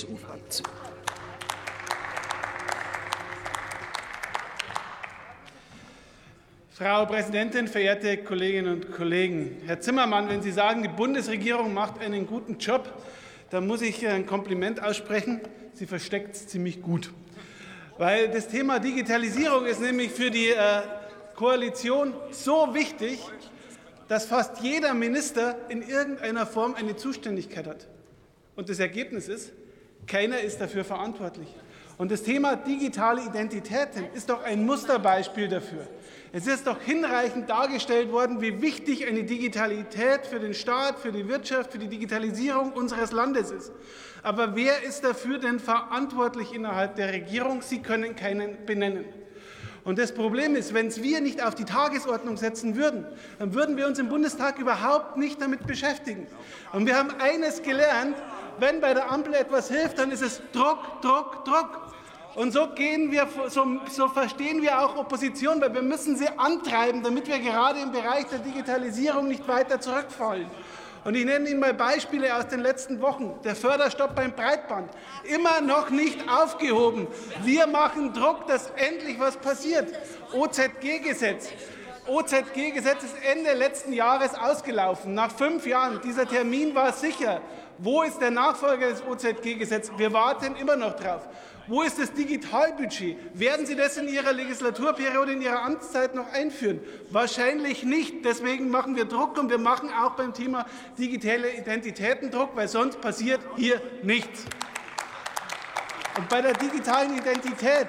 CSU-Fraktion. Frau Präsidentin, verehrte Kolleginnen und Kollegen! Herr Zimmermann, wenn Sie sagen, die Bundesregierung macht einen guten Job, dann muss ich ein Kompliment aussprechen. Sie versteckt es ziemlich gut. Weil das Thema Digitalisierung ist nämlich für die äh, Koalition so wichtig, dass fast jeder Minister in irgendeiner Form eine Zuständigkeit hat. Und das Ergebnis ist, keiner ist dafür verantwortlich. Und das Thema digitale Identitäten ist doch ein Musterbeispiel dafür. Es ist doch hinreichend dargestellt worden, wie wichtig eine Digitalität für den Staat, für die Wirtschaft, für die Digitalisierung unseres Landes ist. Aber wer ist dafür denn verantwortlich innerhalb der Regierung? Sie können keinen benennen. Und das Problem ist, wenn es wir nicht auf die Tagesordnung setzen würden, dann würden wir uns im Bundestag überhaupt nicht damit beschäftigen. Und wir haben eines gelernt, wenn bei der Ampel etwas hilft, dann ist es Druck, Druck, Druck. Und so, gehen wir, so, so verstehen wir auch Opposition, weil wir müssen sie antreiben, damit wir gerade im Bereich der Digitalisierung nicht weiter zurückfallen. Und ich nenne Ihnen mal Beispiele aus den letzten Wochen. Der Förderstopp beim Breitband, immer noch nicht aufgehoben. Wir machen Druck, dass endlich was passiert. OZG-Gesetz. OZG-Gesetz ist Ende letzten Jahres ausgelaufen. Nach fünf Jahren. Dieser Termin war sicher. Wo ist der Nachfolger des OZG-Gesetzes? Wir warten immer noch drauf. Wo ist das Digitalbudget? Werden Sie das in Ihrer Legislaturperiode, in Ihrer Amtszeit noch einführen? Wahrscheinlich nicht. Deswegen machen wir Druck und wir machen auch beim Thema digitale Identitäten Druck, weil sonst passiert hier nichts. Und bei der digitalen Identität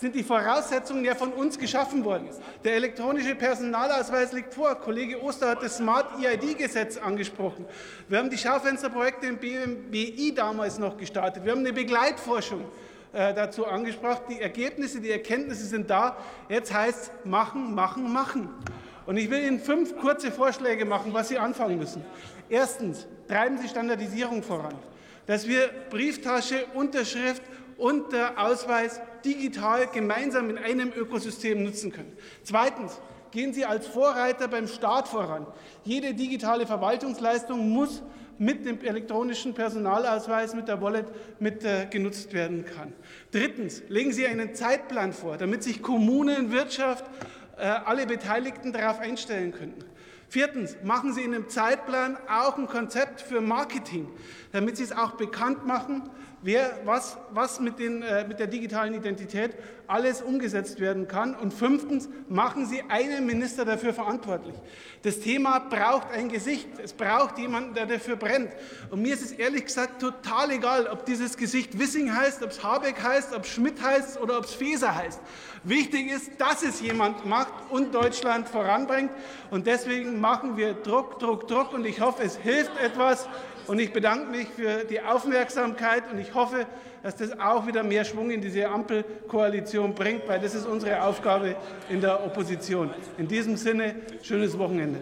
sind die Voraussetzungen ja von uns geschaffen worden. Der elektronische Personalausweis liegt vor. Kollege Oster hat das Smart EID-Gesetz angesprochen. Wir haben die Schaufensterprojekte im BMWI damals noch gestartet. Wir haben eine Begleitforschung. Äh, dazu angesprochen. Die Ergebnisse, die Erkenntnisse sind da. Jetzt heißt es machen, machen, machen. Und ich will Ihnen fünf kurze Vorschläge machen, was Sie anfangen müssen. Erstens, treiben Sie Standardisierung voran, dass wir Brieftasche, Unterschrift und der Ausweis digital gemeinsam in einem Ökosystem nutzen können. Zweitens, gehen Sie als Vorreiter beim Staat voran. Jede digitale Verwaltungsleistung muss mit dem elektronischen Personalausweis, mit der Wallet mit äh, genutzt werden kann. Drittens, legen Sie einen Zeitplan vor, damit sich Kommunen, Wirtschaft, äh, alle Beteiligten darauf einstellen können. Viertens, machen Sie in einem Zeitplan auch ein Konzept für Marketing, damit Sie es auch bekannt machen, wer, was, was mit, den, äh, mit der digitalen Identität alles umgesetzt werden kann. Und fünftens, machen Sie einen Minister dafür verantwortlich. Das Thema braucht ein Gesicht. Es braucht jemanden, der dafür brennt. Und mir ist es ehrlich gesagt total egal, ob dieses Gesicht Wissing heißt, ob es Habeck heißt, ob es Schmidt heißt oder ob es Feser heißt. Wichtig ist, dass es jemand macht und Deutschland voranbringt. Und deswegen machen wir Druck, Druck, Druck. Und ich hoffe, es hilft etwas. Und ich bedanke mich für die Aufmerksamkeit und ich hoffe, dass das auch wieder mehr Schwung in diese Ampelkoalition bringt, weil das ist unsere Aufgabe in der Opposition. In diesem Sinne, schönes Wochenende.